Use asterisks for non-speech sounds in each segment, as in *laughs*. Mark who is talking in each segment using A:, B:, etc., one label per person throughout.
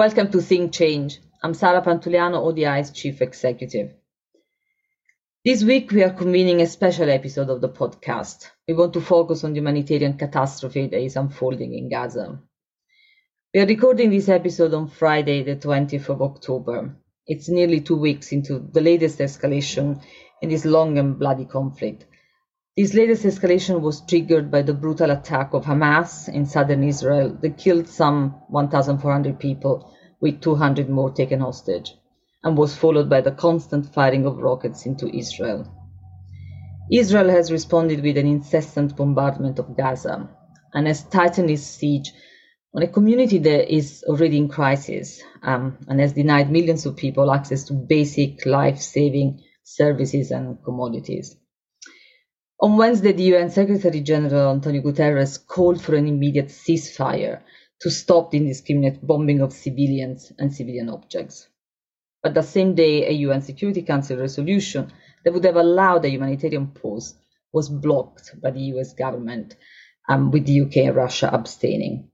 A: Welcome to Think Change. I'm Sara Pantuliano, ODI's Chief Executive. This week, we are convening a special episode of the podcast. We want to focus on the humanitarian catastrophe that is unfolding in Gaza. We are recording this episode on Friday, the 20th of October. It's nearly two weeks into the latest escalation in this long and bloody conflict. This latest escalation was triggered by the brutal attack of Hamas in southern Israel that killed some 1,400 people, with 200 more taken hostage, and was followed by the constant firing of rockets into Israel. Israel has responded with an incessant bombardment of Gaza and has tightened its siege on a community that is already in crisis um, and has denied millions of people access to basic life saving services and commodities. On Wednesday, the UN Secretary General Antonio Guterres called for an immediate ceasefire to stop the indiscriminate bombing of civilians and civilian objects. But the same day, a UN Security Council resolution that would have allowed a humanitarian pause was blocked by the US government, um, with the UK and Russia abstaining.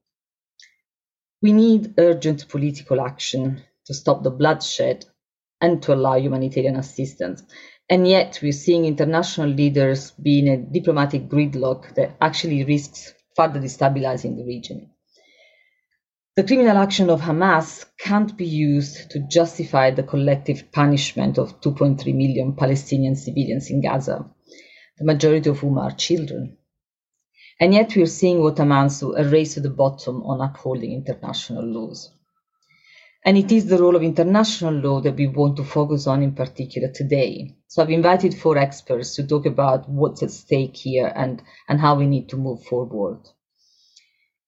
A: We need urgent political action to stop the bloodshed and to allow humanitarian assistance. And yet, we're seeing international leaders be in a diplomatic gridlock that actually risks further destabilizing the region. The criminal action of Hamas can't be used to justify the collective punishment of 2.3 million Palestinian civilians in Gaza, the majority of whom are children. And yet, we're seeing what amounts to a race to the bottom on upholding international laws. And it is the role of international law that we want to focus on in particular today. So I've invited four experts to talk about what's at stake here and, and how we need to move forward.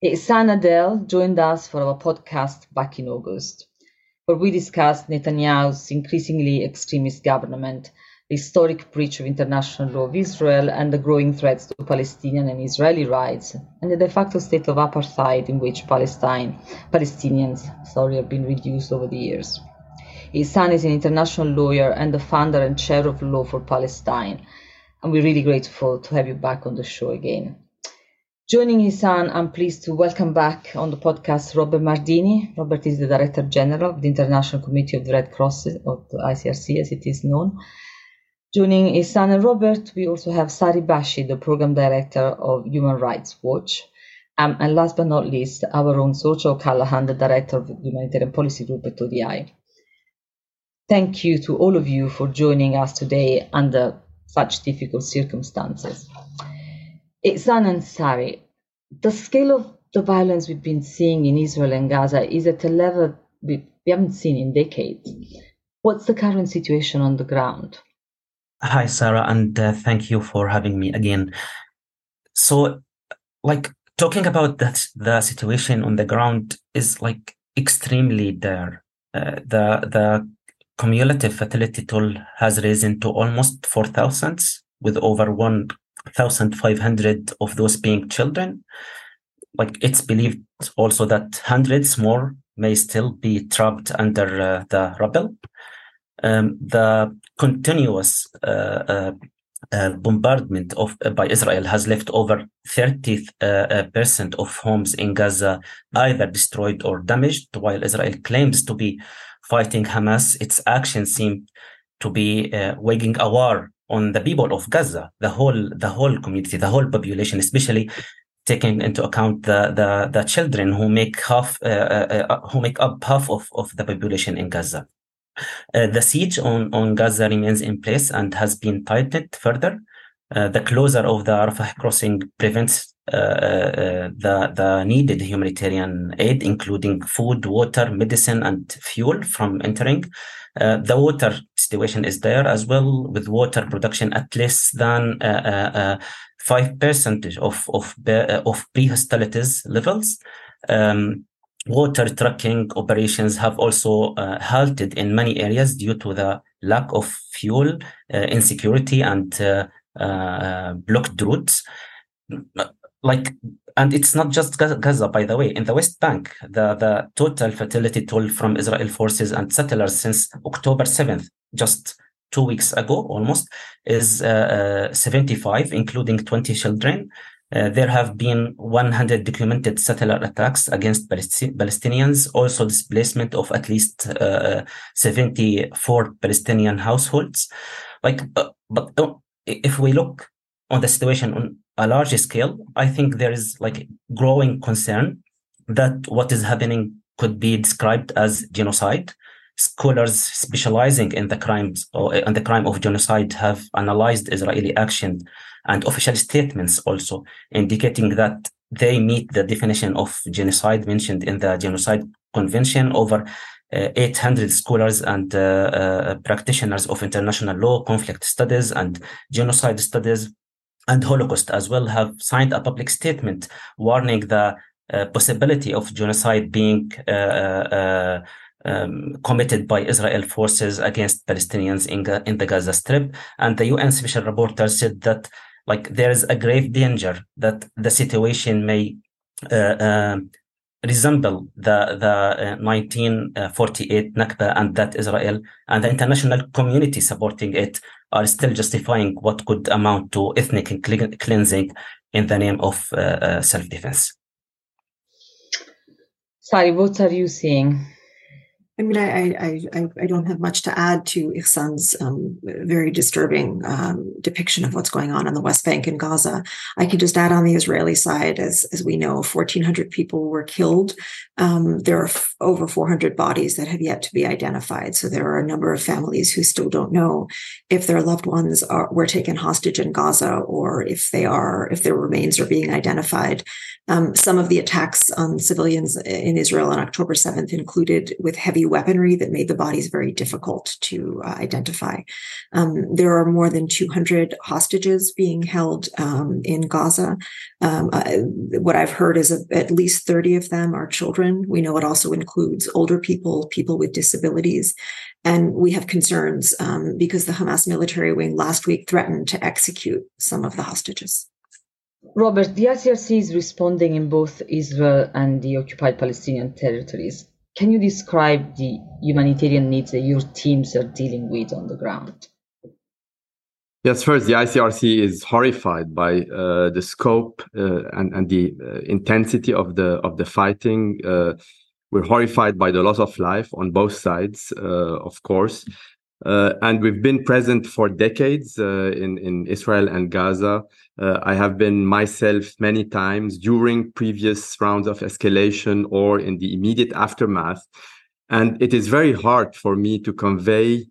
A: Eh, Ihsan Adel joined us for our podcast back in August, where we discussed Netanyahu's increasingly extremist government historic breach of international law of Israel and the growing threats to Palestinian and Israeli rights, and the de facto state of apartheid in which Palestine, Palestinians sorry, have been reduced over the years. Ihsan is an international lawyer and the founder and chair of Law for Palestine, and we're really grateful to have you back on the show again. Joining Ihsan, I'm pleased to welcome back on the podcast Robert Mardini. Robert is the Director General of the International Committee of the Red Cross, of the ICRC as it is known, Joining Ihsan and Robert, we also have Sari Bashi, the Program Director of Human Rights Watch. Um, and last but not least, our own Sorcha O'Callaghan, the Director of the Humanitarian Policy Group at ODI. Thank you to all of you for joining us today under such difficult circumstances. Ihsan and Sari, the scale of the violence we've been seeing in Israel and Gaza is at a level we haven't seen in decades. What's the current situation on the ground?
B: Hi, Sara, and uh, thank you for having me again. So, like talking about that, the situation on the ground is like extremely dire. Uh, the the cumulative fatality toll has risen to almost four thousand, with over one thousand five hundred of those being children. Like it's believed also that hundreds more may still be trapped under uh, the rubble. Um, the continuous uh, uh, uh, bombardment of by Israel has left over 30 percent of homes in Gaza either destroyed or damaged. While Israel claims to be fighting Hamas, its actions seem to be waging a war on the people of Gaza, the whole the whole community, the whole population, especially taking into account the the, the children who make half uh, uh, who make up half of, of the population in Gaza. Uh, the siege on, on Gaza remains in place and has been tightened further. Uh, the closure of the Rafah crossing prevents uh, uh, the, the needed humanitarian aid, including food, water, medicine, and fuel from entering. Uh, the water situation is there as well, with water production at less than five percent of of of pre-hostilities levels. Um, water trucking operations have also uh, halted in many areas due to the lack of fuel, uh, insecurity, and uh, uh blocked routes. Like, and it's not just Gaza, by the way. In the West Bank, the, the total fatality toll from Israel forces and settlers since October 7th, just two weeks ago almost, is uh, uh, 75, including 20 children. Uh, there have been 100 documented settler attacks against Palestinians, also displacement of at least uh, 74 Palestinian households. Like, uh, but uh, if we look on the situation on a large scale, I think there is like growing concern that what is happening could be described as genocide. Scholars specializing in the crimes or in the crime of genocide have analyzed Israeli action and official statements also indicating that they meet the definition of genocide mentioned in the Genocide Convention. Over uh, 800 scholars and uh, uh, practitioners of international law, conflict studies, and genocide studies, and Holocaust as well have signed a public statement warning the uh, possibility of genocide being uh, uh, um, committed by Israel forces against Palestinians in, in the Gaza Strip. And the UN special rapporteur said that like there is a grave danger that the situation may uh, uh, resemble the the uh, 1948 Nakba and that Israel and the international community supporting it are still justifying what could amount to ethnic cleansing in the name of self-defense.
A: Sari, what are you seeing?
C: I mean, I, I, I, I, don't have much to add to Ihsan's um, very disturbing um, depiction of what's going on on the West Bank and Gaza. I can just add on the Israeli side, as, as we know, 1,400 people were killed. Um, there are f- over 400 bodies that have yet to be identified. So there are a number of families who still don't know if their loved ones are, were taken hostage in Gaza or if they are, if their remains are being identified. Um, some of the attacks on civilians in Israel on October 7th included with heavy weaponry that made the bodies very difficult to uh, identify. Um, there are more than 200 hostages being held um, in Gaza. Um, uh, what I've heard is a, at least 30 of them are children. We know it also includes older people, people with disabilities. And we have concerns um, because the Hamas military wing last week threatened to execute some of the hostages.
A: Robert, the ICRC is responding in both Israel and the occupied Palestinian territories. Can you describe the humanitarian needs that your teams are dealing with on the ground?
D: Yes, first, the ICRC is horrified by uh, the scope uh, and, and the uh, intensity of the of the fighting. Uh, we're horrified by the loss of life on both sides, uh, of course, uh, and we've been present for decades in, in Israel and Gaza. Uh, I have been myself many times during previous rounds of escalation or in the immediate aftermath. And it is very hard for me to convey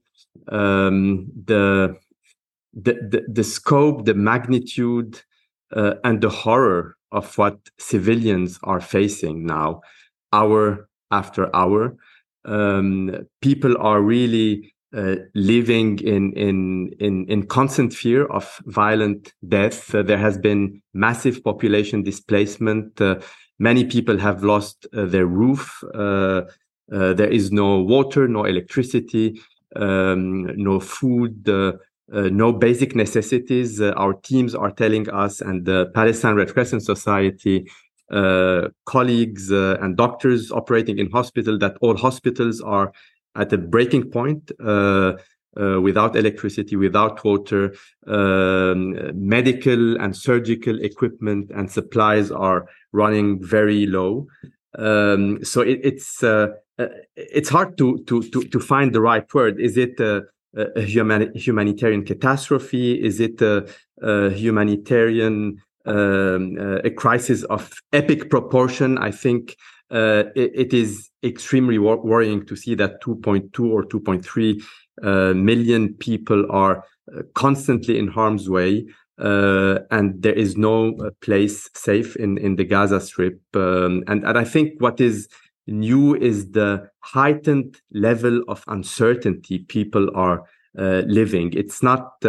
D: um, the, the, the, the, scope, the magnitude, uh, and the horror of what civilians are facing now, hour after hour. Um, people are really uh, living in, in, in, in constant fear of violent death. Uh, there has been massive population displacement. Uh, many people have lost uh, their roof. Uh, there is no water, no electricity, um, no food, no basic necessities. our teams are telling us, and the Palestine Red Crescent Society colleagues and doctors operating in hospital, that all hospitals are at a breaking point uh, uh, without electricity, without water, um, medical and surgical equipment and supplies are running very low. Um, so it, it's uh, uh, it's hard to, to to to find the right word. Is it a, a human, humanitarian catastrophe? Is it a, a humanitarian um, uh, a crisis of epic proportion? I think uh, it, it is extremely wor- worrying to see that 2.2 or 2.3 uh, million people are uh, constantly in harm's way. Uh, and there is no uh, place safe in, in the Gaza Strip. Um, and, and I think what is new is the heightened level of uncertainty people are uh, living. It's not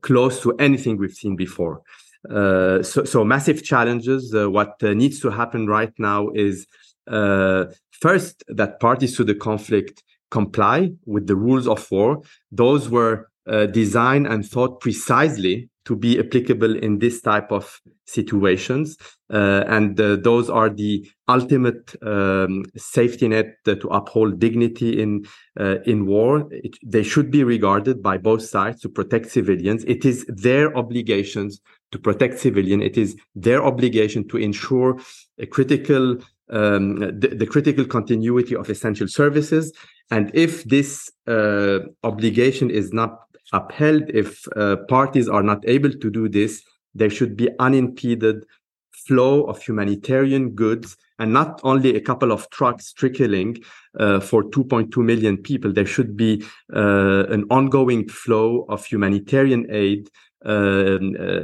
D: close to anything we've seen before. Uh, so, so massive challenges. Uh, what uh, needs to happen right now is first that parties to the conflict comply with the rules of war. Those were designed and thought precisely to be applicable in this type of situations. Uh, and uh, those are the ultimate um, safety net to uphold dignity in uh, in war. It, they should be regarded by both sides to protect civilians. It is their obligations to protect civilian. It is their obligation to ensure a critical um, the, the, critical continuity of essential services. And if this uh, obligation is not upheld, if uh, parties are not able to do this, there should be unimpeded flow of humanitarian goods and not only a couple of trucks trickling uh, for 2.2 million people. There should be uh, an ongoing flow of humanitarian aid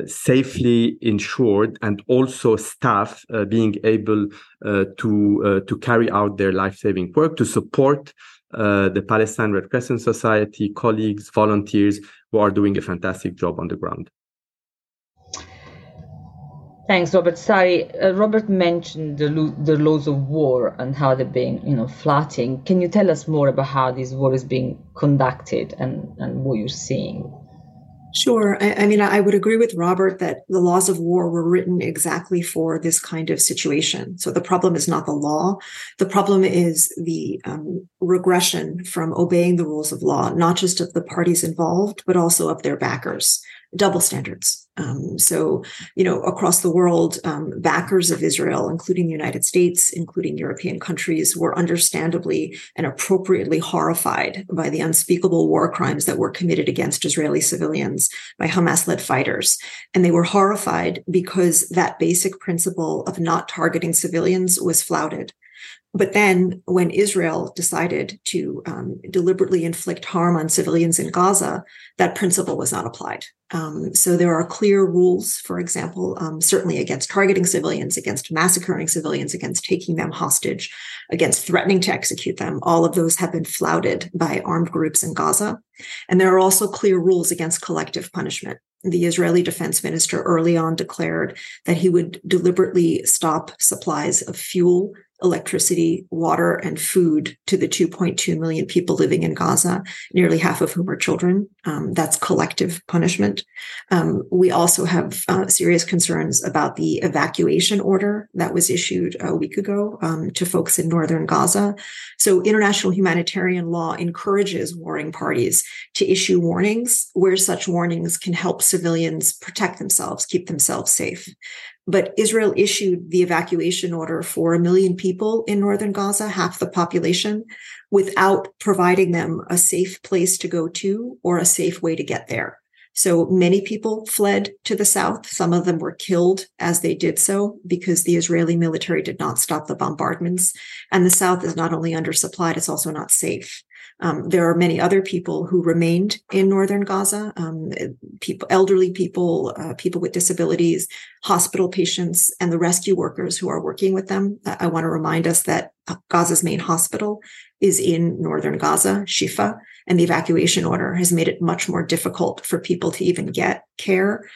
D: safely insured and also staff uh, being able uh, to uh, to carry out their life-saving work to support the Palestine Red Crescent Society colleagues, volunteers who are doing a fantastic job on the ground.
A: Thanks, Robert. Sari, uh, Robert mentioned the, lo- the laws of war and how they're being, you know, flatting. Can you tell us more about how this war is being conducted and, and what you're seeing?
C: Sure. I, I, mean, I would agree with Robert that the laws of war were written exactly for this kind of situation. So the problem is not the law. The problem is the um, regression from obeying the rules of law, not just of the parties involved, but also of their backers double standards. Um, so, you know, across the world, um, backers of Israel, including the United States, including European countries, were understandably and appropriately horrified by the unspeakable war crimes that were committed against Israeli civilians by Hamas led fighters. And they were horrified because that basic principle of not targeting civilians was flouted. But then, when Israel decided to um, deliberately inflict harm on civilians in Gaza, that principle was not applied. Um, so there are clear rules, for example, um, certainly against targeting civilians, against massacring civilians, against taking them hostage, against threatening to execute them. All of those have been flouted by armed groups in Gaza. And there are also clear rules against collective punishment. The Israeli defense minister early on declared that he would deliberately stop supplies of fuel electricity, water, and food to the 2.2 million people living in Gaza, nearly half of whom are children. Um, that's collective punishment. Um, we also have uh, serious concerns about the evacuation order that was issued a week ago um, to folks in northern Gaza. So, international humanitarian law encourages warring parties to issue warnings where such warnings can help civilians protect themselves, keep themselves safe. But Israel issued the evacuation order for a million people in northern Gaza, half the population, without providing them a safe place to go to or a safe way to get there. So many people fled to the south. Some of them were killed as they did so because the Israeli military did not stop the bombardments. And the south is not only undersupplied, it's also not safe. Um, there are many other people who remained in northern Gaza, um, people, elderly people, uh, people with disabilities, hospital patients, and the rescue workers who are working with them. I want to remind us that Gaza's main hospital is in northern Gaza, Shifa, and the evacuation order has made it much more difficult for people to even get care.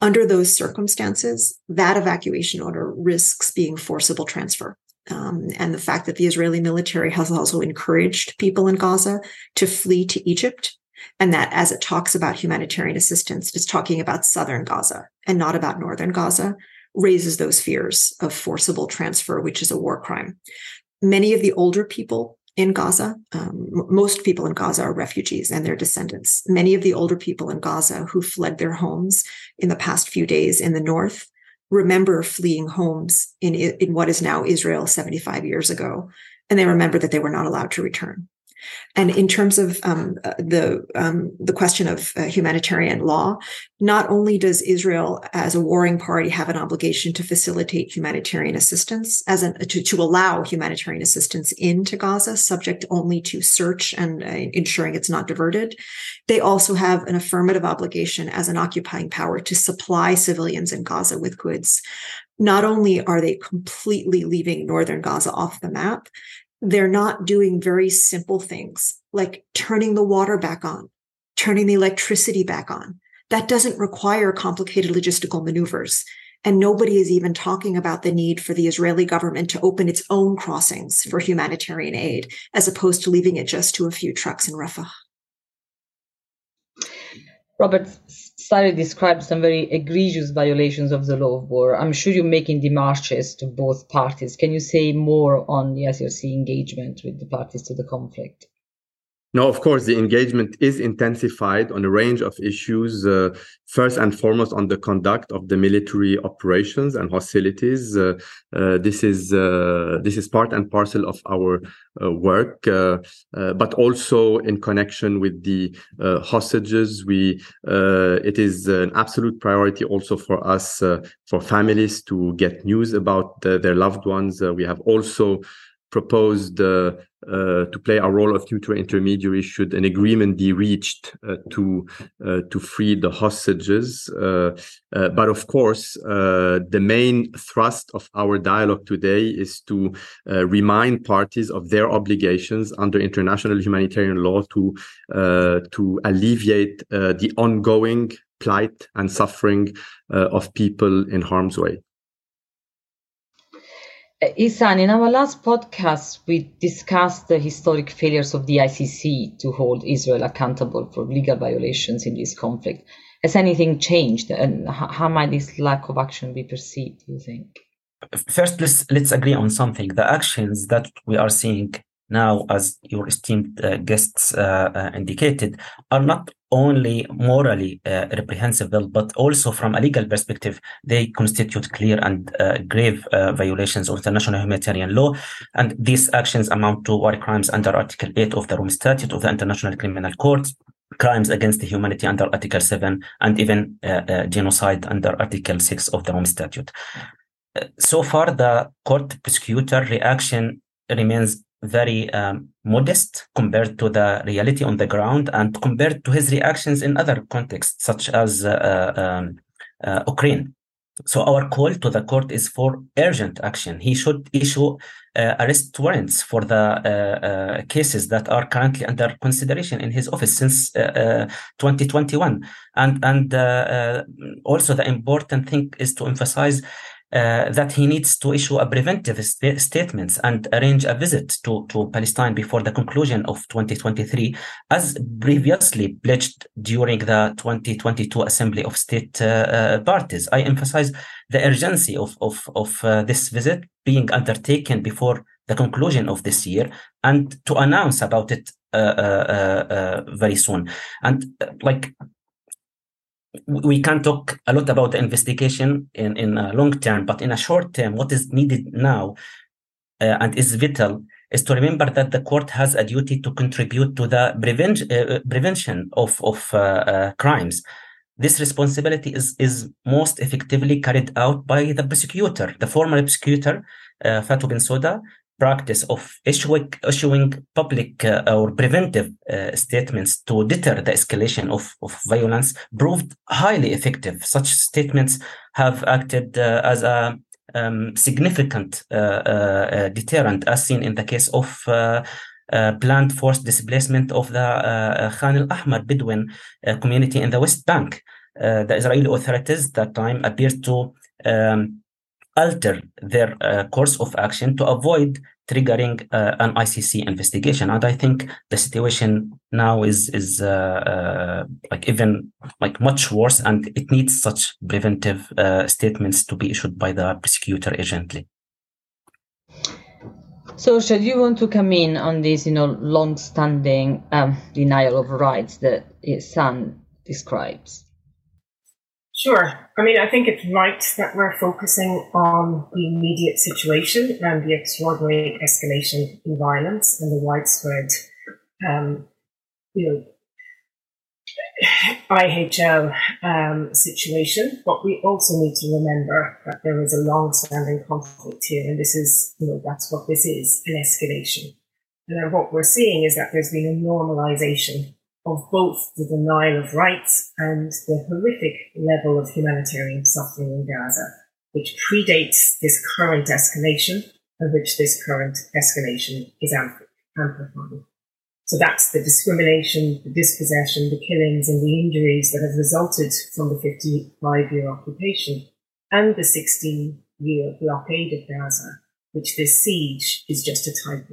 C: Under those circumstances, that evacuation order risks being forcible transfer. Um, and the fact that the Israeli military has also encouraged people in Gaza to flee to Egypt. And that as it talks about humanitarian assistance, it's talking about southern Gaza and not about northern Gaza, raises those fears of forcible transfer, which is a war crime. Many of the older people in Gaza, um, most people in Gaza are refugees and their descendants. Many of the older people in Gaza who fled their homes in the past few days in the north remember fleeing homes in, in what is now Israel 75 years ago. And they remember that they were not allowed to return. And in terms of um, uh, the um, the question of uh, humanitarian law, not only does Israel, as a warring party, have an obligation to facilitate humanitarian assistance, as an, to, to allow humanitarian assistance into Gaza, subject only to search and uh, ensuring it's not diverted, they also have an affirmative obligation as an occupying power to supply civilians in Gaza with goods. Not only are they completely leaving northern Gaza off the map, they're not doing very simple things like turning the water back on, turning the electricity back on. That doesn't require complicated logistical maneuvers. And nobody is even talking about the need for the Israeli government to open its own crossings for humanitarian aid, as opposed to leaving it just to a few trucks in Rafah.
A: Robert Sari described some very egregious violations of the law of war. I'm sure you're making demarches to both parties. Can you say more on the ICRC engagement with the parties to the conflict?
D: No, of course, the engagement is intensified on a range of issues. Uh, first and foremost, on the conduct of the military operations and hostilities. Uh, uh, this is uh, this is part and parcel of our uh, work, uh, but also in connection with the hostages. We it is an absolute priority also for us, for families, to get news about the, their loved ones. we have also proposed uh, uh, to play a role of neutral intermediary should an agreement be reached uh, to uh, to free the hostages. Uh, uh, but of course, the main thrust of our dialogue today is to remind parties of their obligations under international humanitarian law to to alleviate the ongoing plight and suffering of people in harm's way.
A: Ihsan, in our last podcast, we discussed the historic failures of the ICC to hold Israel accountable for legal violations in this conflict. Has anything changed, and how might this lack of action be perceived? You think?
B: First, let's let's agree on something. The actions that we are seeing now, as your esteemed uh, guests uh, uh, indicated, are not only morally uh, reprehensible, but also from a legal perspective, they constitute clear and uh, grave uh, violations of international humanitarian law. And these actions amount to war crimes under Article 8 of the Rome Statute of the International Criminal Court, crimes against humanity under Article 7, and even genocide under Article 6 of the Rome Statute. So far, the court prosecutor reaction remains very um, modest compared to the reality on the ground and compared to his reactions in other contexts, such as uh, uh um, uh, Ukraine. So our call to the court is for urgent action. He should issue uh, arrest warrants for the uh, uh, cases that are currently under consideration in his office since 2021. And and also the important thing is to emphasize uh, that he needs to issue a preventive st- statements and arrange a visit to, to Palestine before the conclusion of 2023, as previously pledged during the 2022 Assembly of State uh, uh, Parties. I emphasize the urgency of, of, of uh, this visit being undertaken before the conclusion of this year and to announce about it uh, very soon. And like we can talk a lot about the investigation in, in a long term, but in a short term, what is needed now uh, and is vital is to remember that the court has a duty to contribute to the preven- uh, prevention of, of uh, uh crimes. This responsibility is, is most effectively carried out by the prosecutor, the former prosecutor, uh, Fatou Bensouda, practice of issuing, issuing public uh, or preventive uh, statements to deter the escalation of, of violence proved highly effective. Such statements have acted uh, as a um, significant uh, uh, uh, deterrent, as seen in the case of planned forced displacement of the Khan al-Ahmar Bedouin community in the West Bank. the Israeli authorities at that time appeared to um, alter their uh, course of action to avoid triggering uh, an ICC investigation. And I think the situation now is is uh, like even like much worse, and it needs such preventive statements to be issued by the prosecutor urgently.
A: So, should you want to come in on this, you know, long-standing um, denial of rights that Ihsan describes?
E: Sure. I mean, I think it's right that we're focusing on the immediate situation and the extraordinary escalation in violence and the widespread, um, you know, *sighs* IHL um, situation. But we also need to remember that there is a long-standing conflict here, and this is, you know, that's what this is, an escalation. And then what we're seeing is that there's been a normalization of both the denial of rights and the horrific level of humanitarian suffering in Gaza, which predates this current escalation and which this current escalation is amplifying. So that's the discrimination, the dispossession, the killings and the injuries that have resulted from the 55 year occupation and the 16 year blockade of Gaza, which this siege is just a type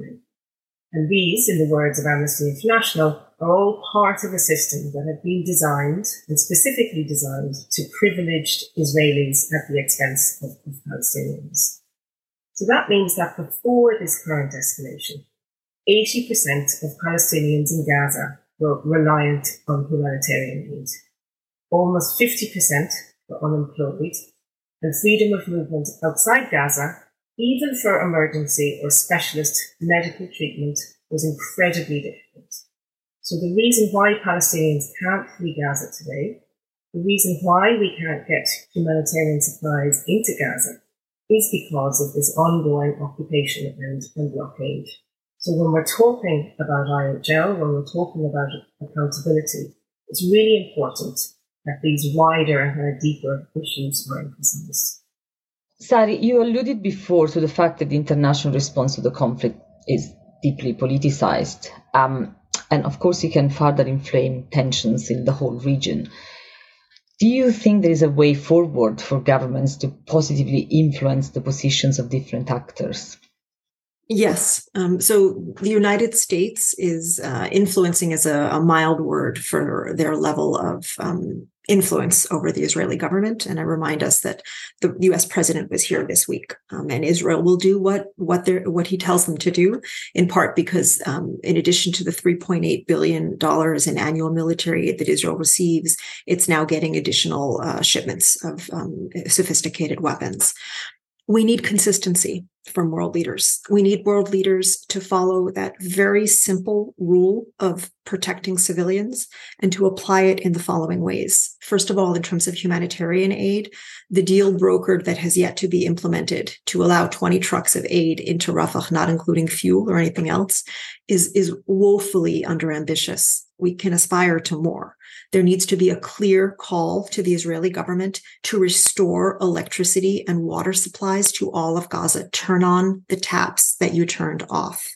E: And these, in the words of Amnesty International, are all part of a system that had been designed and specifically designed to privileged Israelis at the expense of, of Palestinians. So that means that before this current escalation, 80% of Palestinians in Gaza were reliant on humanitarian aid. Almost 50% were unemployed, and freedom of movement outside Gaza, even for emergency or specialist medical treatment, was incredibly difficult. So the reason why Palestinians can't flee Gaza today, the reason why we can't get humanitarian supplies into Gaza is because of this ongoing occupation and, and blockade. So when we're talking about IHL, when we're talking about accountability, it's really important that these wider and deeper issues are emphasized.
A: Sari, you alluded before to the fact that the international response to the conflict is deeply politicized. Um, and of course, it can further inflame tensions in the whole region. Do you think there is a way forward for governments to positively influence the positions of different actors?
C: Yes. Um, so the United States is uh, influencing as a, a, mild word for their level of um, influence over the Israeli government. And I remind us that the U.S. president was here this week, um, and Israel will do what what they what he tells them to do. In part because, um, in addition to the 3.8 billion dollars in annual military aid that Israel receives, it's now getting additional uh, shipments of um, sophisticated weapons we need consistency from world leaders. We need world leaders to follow that very simple rule of protecting civilians and to apply it in the following ways. First of all, in terms of humanitarian aid, the deal brokered that has yet to be implemented to allow 20 trucks of aid into Rafah, not including fuel or anything else, is, is woefully underambitious. We can aspire to more. There needs to be a clear call to the Israeli government to restore electricity and water supplies to all of Gaza. Turn on the taps that you turned off.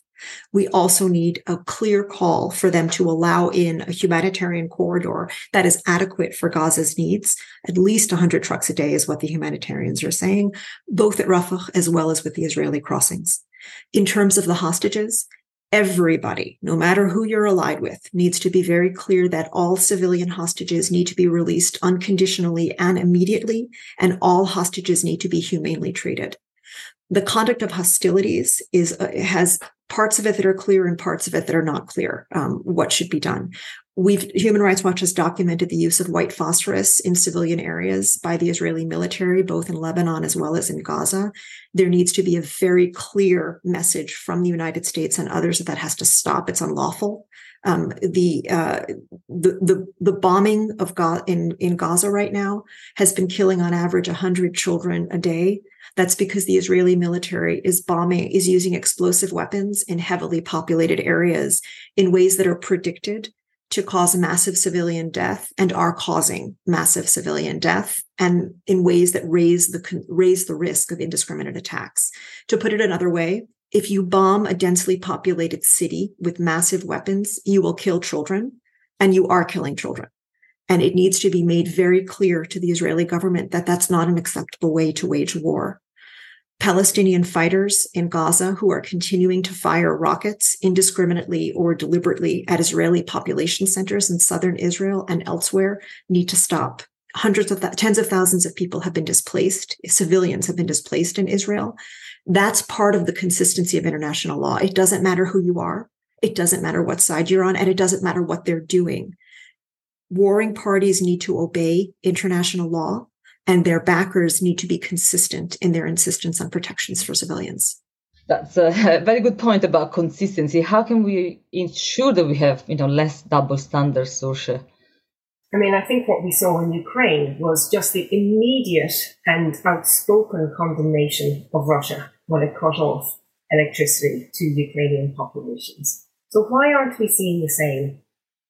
C: We also need a clear call for them to allow in a humanitarian corridor that is adequate for Gaza's needs. At least 100 trucks a day is what the humanitarians are saying, both at Rafah as well as with the Israeli crossings. In terms of the hostages, everybody, no matter who you're allied with, needs to be very clear that all civilian hostages need to be released unconditionally and immediately, and all hostages need to be humanely treated. The conduct of hostilities is uh, has parts of it that are clear and parts of it that are not clear. Um, what should be done? We've Human Rights Watch has documented the use of white phosphorus in civilian areas by the Israeli military, both in Lebanon as well as in Gaza. There needs to be a very clear message from the United States and others that that has to stop. It's unlawful. Um, the, uh, the the the bombing of Gaza in in Gaza right now has been killing on average 100 children a day. That's because the Israeli military is bombing, is using explosive weapons in heavily populated areas in ways that are predicted to cause massive civilian death and are causing massive civilian death and in ways that raise the raise the risk of indiscriminate attacks. To put it another way if you bomb a densely populated city with massive weapons you will kill children and you are killing children and it needs to be made very clear to the israeli government that that's not an acceptable way to wage war Palestinian fighters in Gaza who are continuing to fire rockets indiscriminately or deliberately at Israeli population centers in southern Israel and elsewhere need to stop. Hundreds of th- tens of thousands of people have been displaced. Civilians have been displaced in Israel. That's part of the consistency of international law. It doesn't matter who you are. It doesn't matter what side you're on, and it doesn't matter what they're doing. Warring parties need to obey international law and their backers need to be consistent in their insistence on protections for civilians.
A: That's a *laughs* very good point about consistency. How can we ensure that we have, you know, less double standards, Sorcha?
E: I mean, I think what we saw in Ukraine was just the immediate and outspoken condemnation of Russia when it cut off electricity to Ukrainian populations. So why aren't we seeing the same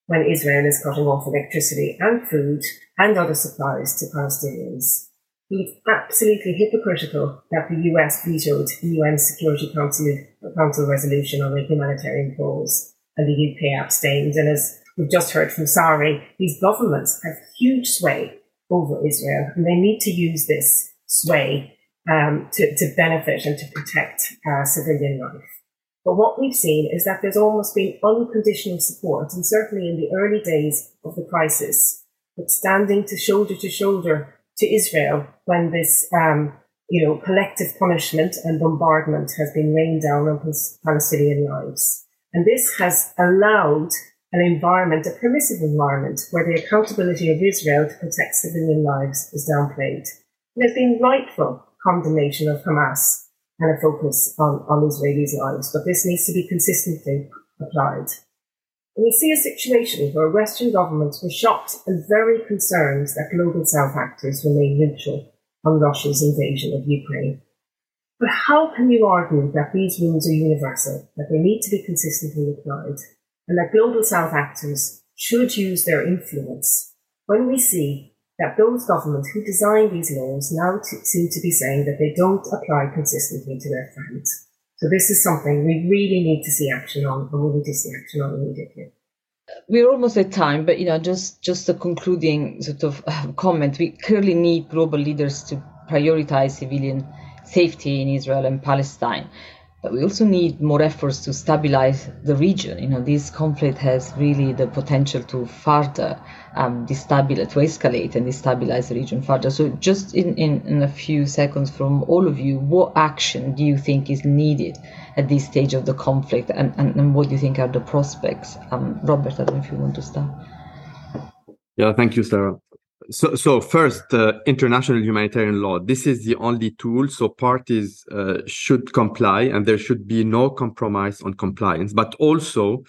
E: when Israel is cutting off electricity and food and other supplies to Palestinians. It's absolutely hypocritical that the US vetoed the UN Security Council, Council resolution on the humanitarian pause and the UK abstained. And as we've just heard from Sari, these governments have huge sway over Israel and they need to use this sway um, to, to benefit and to protect uh, civilian life. But what we've seen is that there's almost been unconditional support, and certainly in the early days of the crisis, but standing to shoulder to shoulder to Israel when this, um, you know, collective punishment and bombardment has been rained down on Palestinian lives. And this has allowed an environment, a permissive environment, where the accountability of Israel to protect civilian lives is downplayed. There's been rightful condemnation of Hamas and a focus on, on Israelis' lives, but this needs to be consistently applied. And we see a situation where Western governments were shocked and very concerned that global South actors remain neutral on Russia's invasion of Ukraine. But how can you argue that these rules are universal, that they need to be consistently applied, and that global South actors should use their influence when we see that those governments who designed these laws now t- seem to be saying that they don't apply consistently to their friends? So this is something we really need to see action on, and we need to see action on immediately.
A: We're almost at time, but you know, just just a concluding sort of uh, comment. We clearly need global leaders to prioritize civilian safety in Israel and Palestine. But we also need more efforts to stabilize the region. You know, this conflict has really the potential to further um, destabilize, to escalate and destabilize the region further. So, just in, in, in a few seconds from all of you, what action do you think is needed at this stage of the conflict, and, and, and what do you think are the prospects? Um, Robert, I don't know if you want to start.
D: Yeah, thank you, Sara so, so first, uh, international humanitarian law. This is the only tool. So parties uh, should comply, and there should be no compromise on compliance. But also,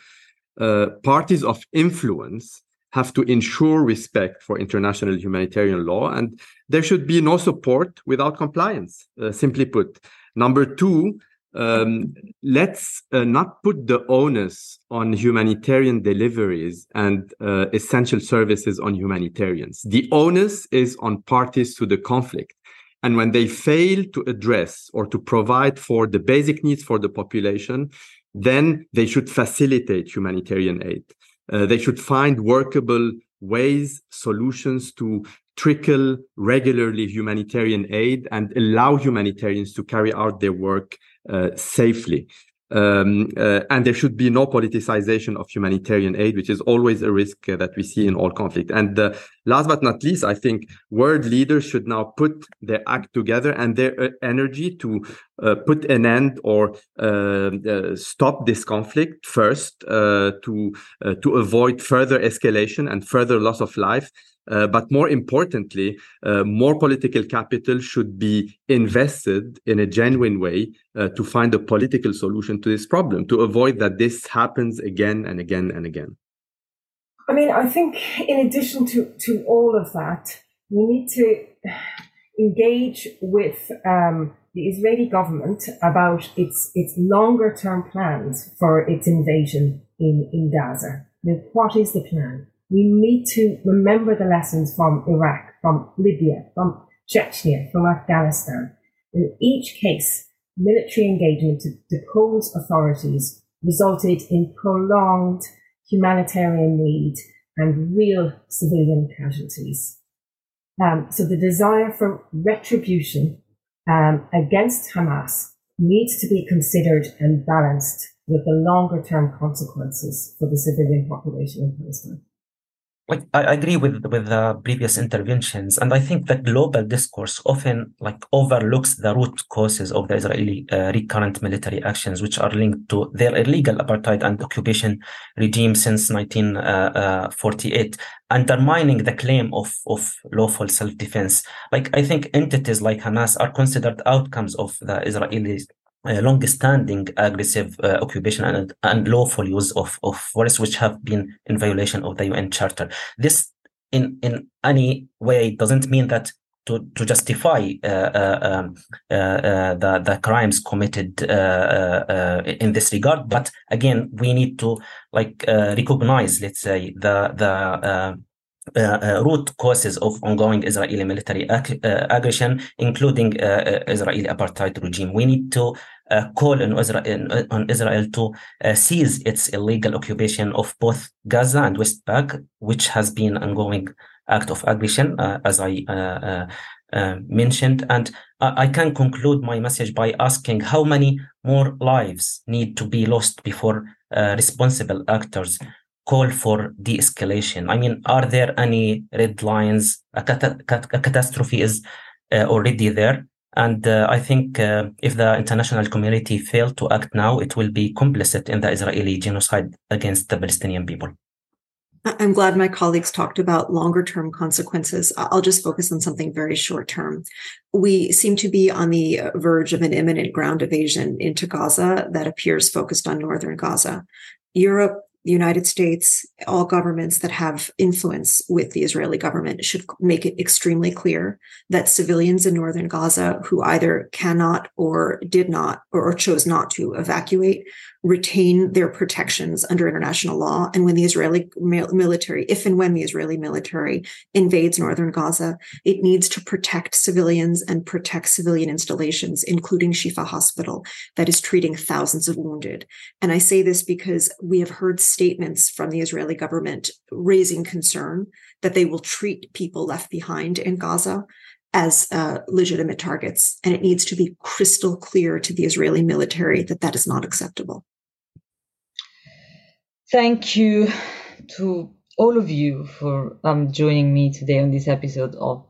D: uh, parties of influence have to ensure respect for international humanitarian law, and there should be no support without compliance. Uh, simply put, number two, um, let's uh, not put the onus on humanitarian deliveries and uh, essential services on humanitarians. The onus is on parties to the conflict. And when they fail to address or to provide for the basic needs for the population, then they should facilitate humanitarian aid. Uh, they should find workable ways, solutions to trickle regularly humanitarian aid and allow humanitarians to carry out their work safely. Um, uh, and there should be no politicization of humanitarian aid, which is always a risk uh, that we see in all conflict. And uh, last but not least, I think world leaders should now put their act together and their uh, energy to uh, put an end or stop this conflict first to to avoid further escalation and further loss of life uh, but more importantly, uh, more political capital should be invested in a genuine way uh, to find a political solution to this problem, to avoid that this happens again and again and again.
E: I mean, I think in addition to, to all of that, we need to engage with um, the Israeli government about its its longer term plans for its invasion in, in Gaza. What is the plan? We need to remember the lessons from Iraq, from Libya, from Chechnya, from Afghanistan. In each case, military engagement to depose authorities resulted in prolonged humanitarian need and real civilian casualties. Um, so the desire for retribution um, against Hamas needs to be considered and balanced with the longer term consequences for the civilian population in Palestine
B: like I agree with with the previous interventions, and I think that global discourse often like overlooks the root causes of the Israeli uh, recurrent military actions, which are linked to their illegal apartheid and occupation regime since 1948, uh, undermining the claim of of lawful self defense. Like I think entities like Hamas are considered outcomes of the Israeli uh, long-standing aggressive uh, occupation and, and lawful use of, of force, which have been in violation of the UN Charter. This, in in any way, doesn't mean that to to justify uh, uh um, uh, uh, the the crimes committed in this regard. But again, we need to like recognize, let's say, the the uh, uh, root causes of ongoing Israeli military ag- uh, aggression, including Israeli apartheid regime. We need to call on Israel, on Israel to cease its illegal occupation of both Gaza and West Bank, which has been an ongoing act of aggression, as I uh, mentioned. And I can conclude my message by asking how many more lives need to be lost before uh, responsible actors call for de-escalation? I mean, are there any red lines? A, cat- a catastrophe is uh, already there. And uh, I think uh, if the international community failed to act now, it will be complicit in the Israeli genocide against the Palestinian people.
C: I'm glad my colleagues talked about longer term consequences. I'll just focus on something very short term. We seem to be on the verge of an imminent ground invasion into Gaza that appears focused on northern Gaza. Europe the United States, all governments that have influence with the Israeli government should make it extremely clear that civilians in northern Gaza who either cannot or did not or, chose not to evacuate retain their protections under international law. And when the Israeli military, if and when the Israeli military invades northern Gaza, it needs to protect civilians and protect civilian installations, including Shifa Hospital, that is treating thousands of wounded. And I say this because we have heard statements from the Israeli government raising concern that they will treat people left behind in Gaza as uh, legitimate targets. And it needs to be crystal clear to the Israeli military that that is not acceptable.
A: Thank you to all of you for um, joining me today on this episode of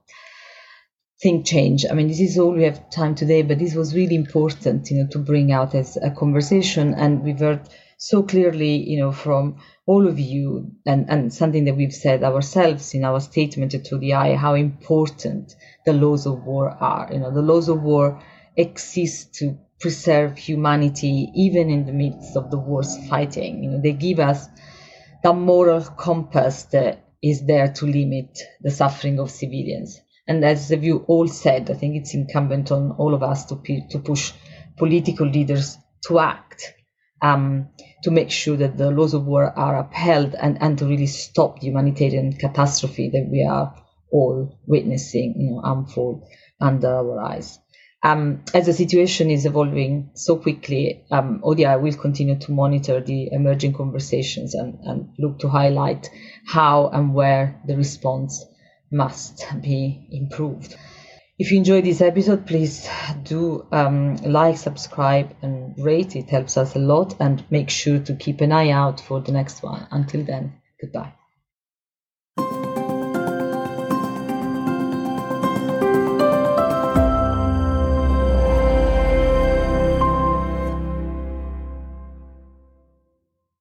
A: Think Change. I mean, this is all we have time today, but this was really important, you know, to bring out as a conversation. And we've heard so clearly, you know, from all of you and, and something that we've said ourselves in our statement to the eye, how important the laws of war are. You know, the laws of war exist to preserve humanity even in the midst of the worst fighting. You know, they give us the moral compass that is there to limit the suffering of civilians. And as you all said, I think it's incumbent on all of us to, to push political leaders to act um, to make sure that the laws of war are upheld and, and to really stop the humanitarian catastrophe that we are all witnessing you know, unfold under our eyes. Um, as the situation is evolving so quickly, um, ODI will continue to monitor the emerging conversations and, and look to highlight how and where the response must be improved. If you enjoyed this episode, please do um, like, subscribe, and rate. It helps us a lot. And make sure to keep an eye out for the next one. Until then, goodbye.